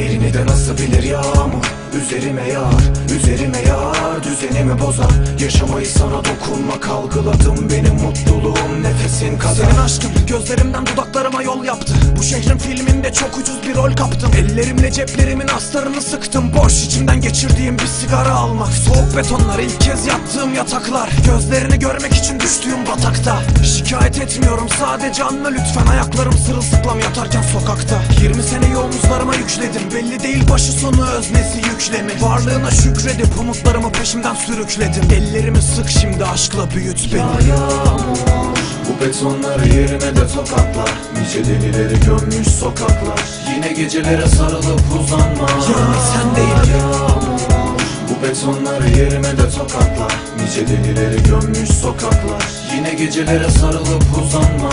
Beni de nasıl bilir yağmur? Üzerime yağar, üzerime yağar Düzenimi bozar. Yaşamayı sana dokunmak algıladım Benim mutluluğum nefesin kadar Senin aşkın gözlerimden dudaklarıma yol yaptı Bu şehrin filminde çok ucuz bir rol kaptım Ellerimle ceplerimin astarını sıktım. Boş içimden geçirdiğim bir sigara almak. Soğuk betonlar ilk kez yattığım yataklar. Gözlerini görmek için düştüğüm batakta. Şikayet etmiyorum sadece anla lütfen. Ayaklarım sırılsıklam yatarken sokakta. 20 seneyi omuzlarıma yükledim Belli değil başı sonu öznesi yüklemi. Varlığına şükredip umutlarımı peşimden sürükledim. Ellerimi sık şimdi aşkla büyüt beni. Yağmur Bu betonları yerime de tokatlar. Nice delileri gömmüş sokaklar. Yine gecelere sarılıp uzanma. Yarın sen değil. Yağmur Bu betonları yerime de tokatlar. Nice delileri gömmüş sokaklar. Yine gecelere sarılıp uzanma